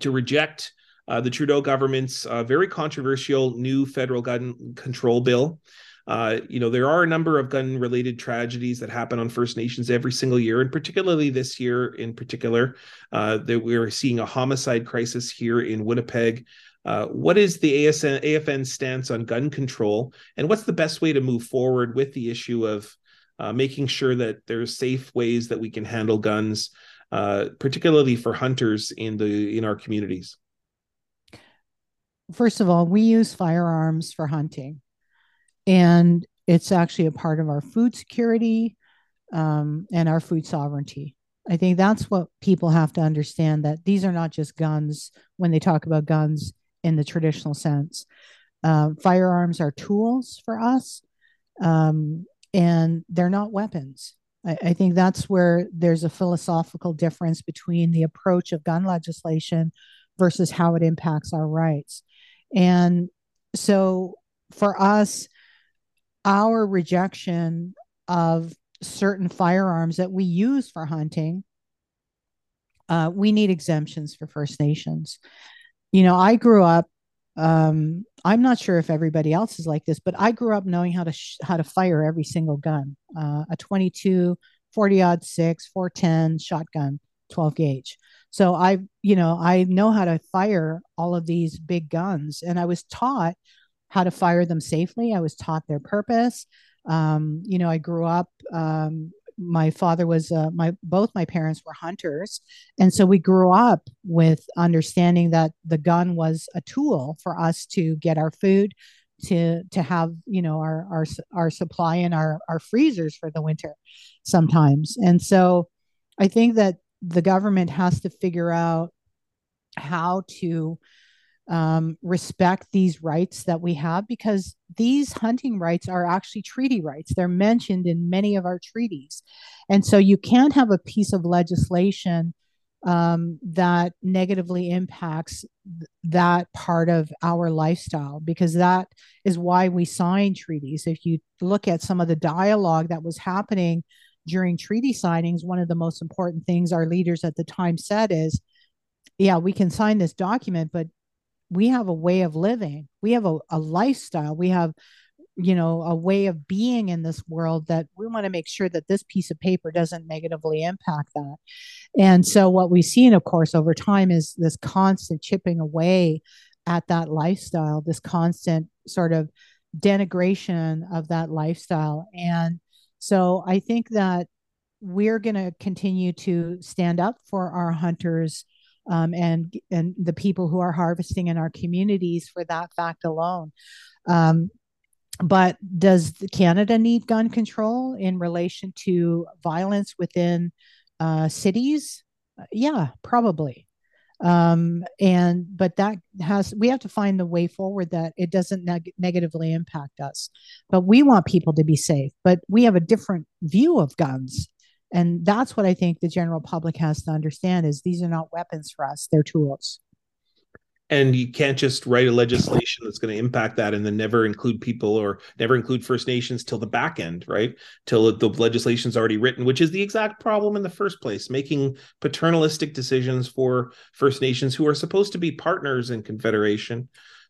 to reject uh, the Trudeau government's uh, very controversial new federal gun control bill. Uh, you know, there are a number of gun related tragedies that happen on First Nations every single year, and particularly this year in particular, uh, that we're seeing a homicide crisis here in Winnipeg. Uh, what is the ASN, AFN stance on gun control, and what's the best way to move forward with the issue of uh, making sure that there's safe ways that we can handle guns, particularly for hunters in the in our communities? First of all, we use firearms for hunting and it's actually a part of our food security um, and our food sovereignty. I think that's what people have to understand that these are not just guns when they talk about guns in the traditional sense. Um, firearms are tools for us, um, and they're not weapons. I, I think that's where there's a philosophical difference between the approach of gun legislation versus how it impacts our rights. And so for us, our rejection of certain firearms that we use for hunting, uh, we need exemptions for First Nations. You know, I grew up. Um, I'm not sure if everybody else is like this, but I grew up knowing how to sh- how to fire every single gun: uh, a 22, 40 odd six, 410 shotgun, 12 gauge. So I, you know, I know how to fire all of these big guns, and I was taught how to fire them safely. I was taught their purpose. Um, you know, I grew up. Um, my father was uh, my both my parents were hunters, and so we grew up with understanding that the gun was a tool for us to get our food, to to have you know our our our supply and our our freezers for the winter, sometimes. And so, I think that the government has to figure out how to um, respect these rights that we have because these hunting rights are actually treaty rights. They're mentioned in many of our treaties. And so you can't have a piece of legislation um, that negatively impacts th- that part of our lifestyle because that is why we sign treaties. If you look at some of the dialogue that was happening during treaty signings, one of the most important things our leaders at the time said is, yeah, we can sign this document, but we have a way of living. We have a, a lifestyle. We have you know a way of being in this world that we want to make sure that this piece of paper doesn't negatively impact that. And so what we've seen of course over time is this constant chipping away at that lifestyle this constant sort of denigration of that lifestyle. And so i think that we're going to continue to stand up for our hunters um, and and the people who are harvesting in our communities for that fact alone. Um, but does Canada need gun control in relation to violence within uh, cities? Yeah, probably. Um, and but that has we have to find the way forward that it doesn't neg- negatively impact us. But we want people to be safe. But we have a different view of guns and that's what i think the general public has to understand is these are not weapons for us they're tools and you can't just write a legislation that's going to impact that and then never include people or never include first nations till the back end right? Till the legislation's already written which is the exact problem in the first place making paternalistic decisions for first nations who are supposed to be partners in confederation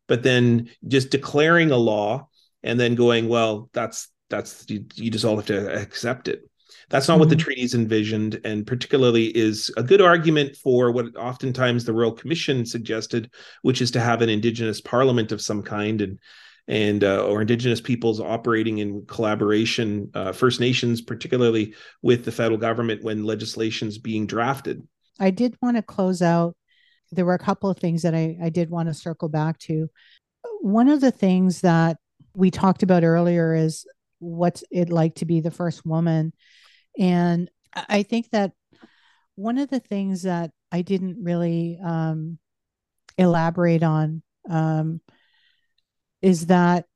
but then just declaring a law and then going well that's that's you, you just all have to accept it that's not what the mm-hmm. treaties envisioned, and particularly is a good argument for what oftentimes the Royal Commission suggested, which is to have an Indigenous Parliament of some kind and and uh, or Indigenous peoples operating in collaboration, uh, First Nations, particularly with the federal government when legislation's being drafted. I did want to close out. There were a couple of things that I, I did want to circle back to. One of the things that we talked about earlier is what's it like to be the first woman and I think that one of the things that I didn't really um, elaborate on um, is that,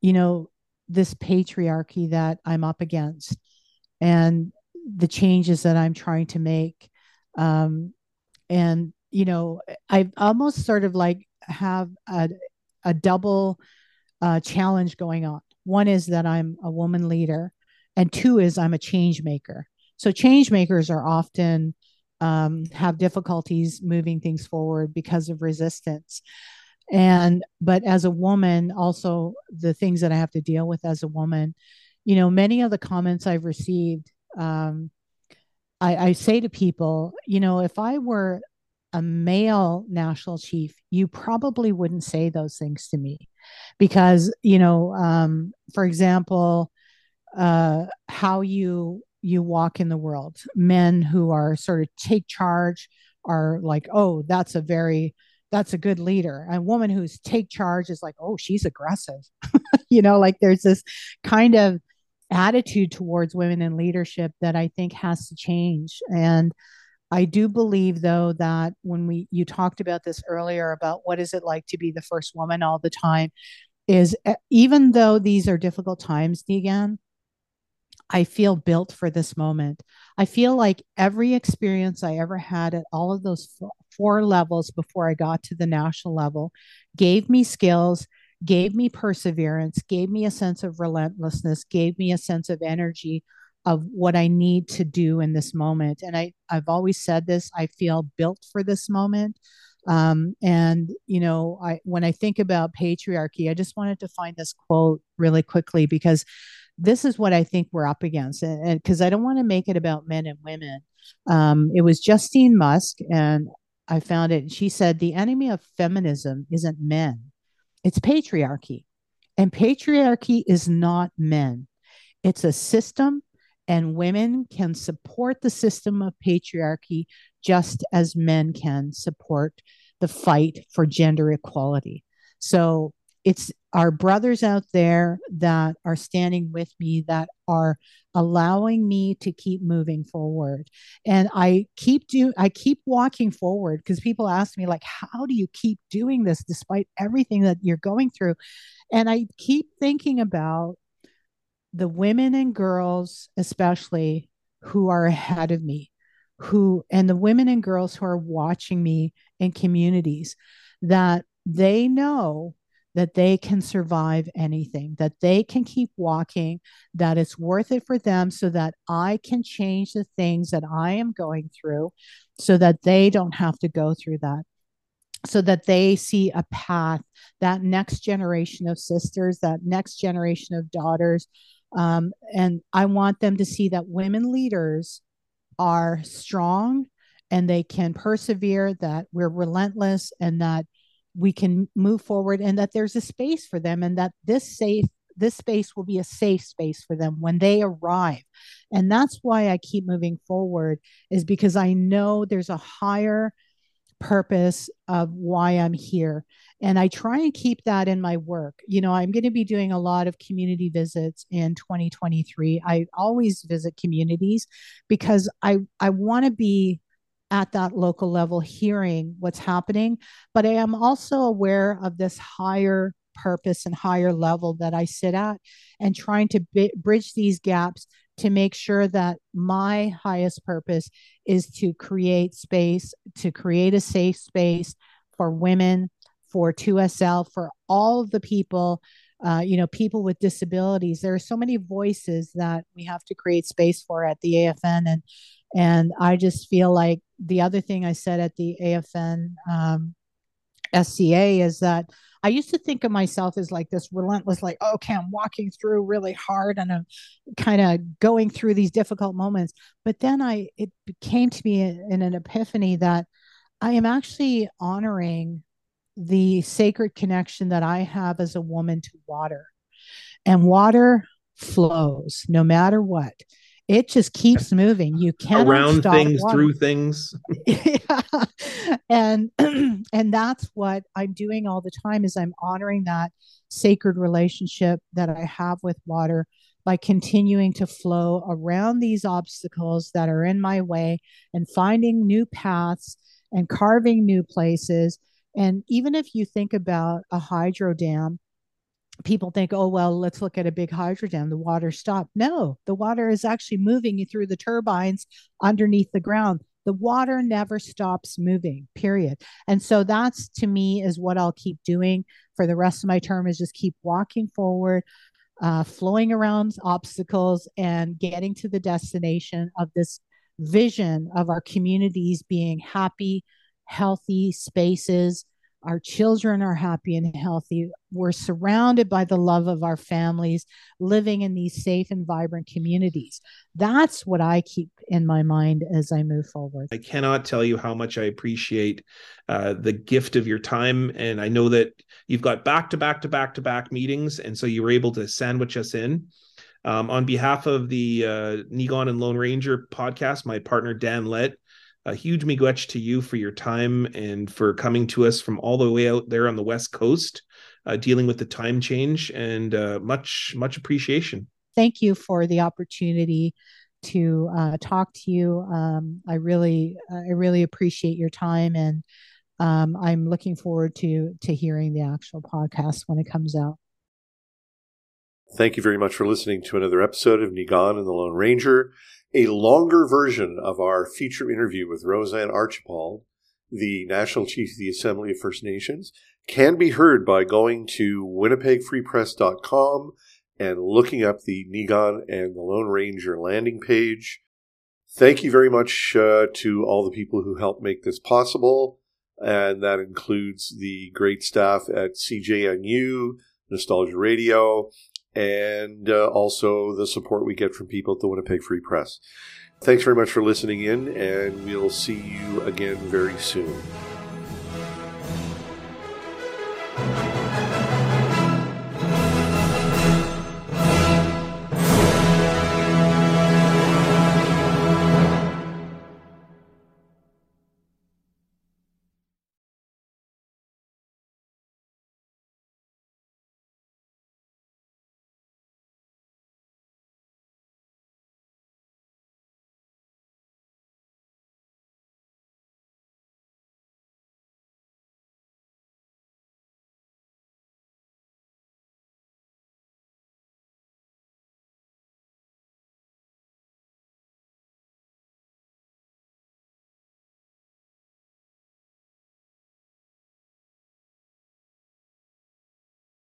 you know, this patriarchy that I'm up against and the changes that I'm trying to make. Um, and, you know, I almost sort of like have a, a double uh, challenge going on. One is that I'm a woman leader and two is i'm a change maker. So change makers are often um, have difficulties moving things forward because of resistance. And but as a woman also the things that i have to deal with as a woman you know many of the comments i've received um, I, I say to people you know if i were a male national chief you probably wouldn't say those things to me. Because you know um, for example uh, how you you walk in the world men who are sort of take charge are like oh that's a very that's a good leader. A woman who's take charge is like, oh, she's aggressive. (laughs) you know, like there's this kind of attitude towards women in leadership that I think has to change. And I do believe though that when we you talked about this earlier about what is it like to be the first woman all the time is eh, even though these are difficult times, Niigaan, I feel built for this moment. I feel like every experience I ever had at all of those four levels before I got to the national level gave me skills, gave me perseverance, gave me a sense of relentlessness, gave me a sense of energy of what I need to do in this moment. And I, I've always said this, I feel built for this moment. Um, and you know, I when I think about patriarchy, I just wanted to find this quote really quickly because this is what I think we're up against. And because I don't want to make it about men and women. Um, it was Justine Musk, and I found it. She said, The enemy of feminism isn't men, it's patriarchy. And patriarchy is not men, it's a system, and women can support the system of patriarchy just as men can support the fight for gender equality. So it's our brothers out there that are standing with me that are allowing me to keep moving forward. And i keep do i keep walking forward because people ask me like how do you keep doing this despite everything that you're going through? And i keep thinking about the women and girls especially who are ahead of me who and the women and girls who are watching me in communities that they know that they can survive anything, that they can keep walking, that it's worth it for them so that I can change the things that I am going through so that they don't have to go through that. So that they see a path, that next generation of sisters, that next generation of daughters. Um, and I want them to see that women leaders are strong and they can persevere, that we're relentless, and that we can move forward and that there's a space for them and that this safe this space will be a safe space for them when they arrive. And that's why i keep moving forward is because i know there's a higher purpose of why i'm here. And i try and keep that in my work. You know i'm going to be doing a lot of community visits in 2023 i always visit communities because i i want to be at that local level hearing what's happening but i am also aware of this higher purpose and higher level that i sit at and trying to b- bridge these gaps to make sure that my highest purpose is to create space to create a safe space for women for 2sl for all of the people uh, you know people with disabilities. There are so many voices that we have to create space for at the afn and and I just feel like the other thing I said at the AFN um, SCA is that I used to think of myself as like this relentless, like, okay, I'm walking through really hard and I'm kind of going through these difficult moments. But then I, it came to me in an epiphany that I am actually honoring the sacred connection that I have as a woman to water. And water flows no matter what it just keeps moving. You can't around things water. through (laughs) things. yeah. And (clears throat) and that's what I'm doing all the time is I'm honoring that sacred relationship that I have with water by continuing to flow around these obstacles that are in my way and finding new paths and carving new places. And even if you think about a hydro dam, people think, oh, well, let's look at a big hydro dam. The water stopped. No, the water is actually moving you through the turbines underneath the ground. The water never stops moving, period. And so that's to me is what I'll keep doing for the rest of my term is just keep walking forward, uh, flowing around obstacles and getting to the destination of this vision of our communities being happy, healthy spaces our children are happy and healthy. We're surrounded by the love of our families, living in these safe and vibrant communities. That's what I keep in my mind as I move forward. I cannot tell you how much I appreciate uh, the gift of your time. And I know that you've got back to back to back to back meetings. And so you were able to sandwich us in. Um, on behalf of the uh, Niigaan and Lone Ranger podcast, my partner Dan Lett, a huge miigwech to you for your time and for coming to us from all the way out there on the west coast uh, dealing with the time change and uh, much much appreciation. Thank you for the opportunity to uh, talk to you. Um, i really i really appreciate your time and um, i'm looking forward to to hearing the actual podcast when it comes out. Thank you very much for listening to another episode of Niigaan and the Lone Ranger a longer version of our feature interview with RoseAnne Archibald, the National Chief of the Assembly of First Nations, can be heard by going to winnipegfreepress.com and looking up the Niigaan and the Lone Ranger landing page. Thank you very much uh, to all the people who helped make this possible, and that includes the great staff at CJNU, Nostalgia Radio, and uh, also the support we get from people at the Winnipeg Free Press. Thanks very much for listening in, and we'll see you again very soon.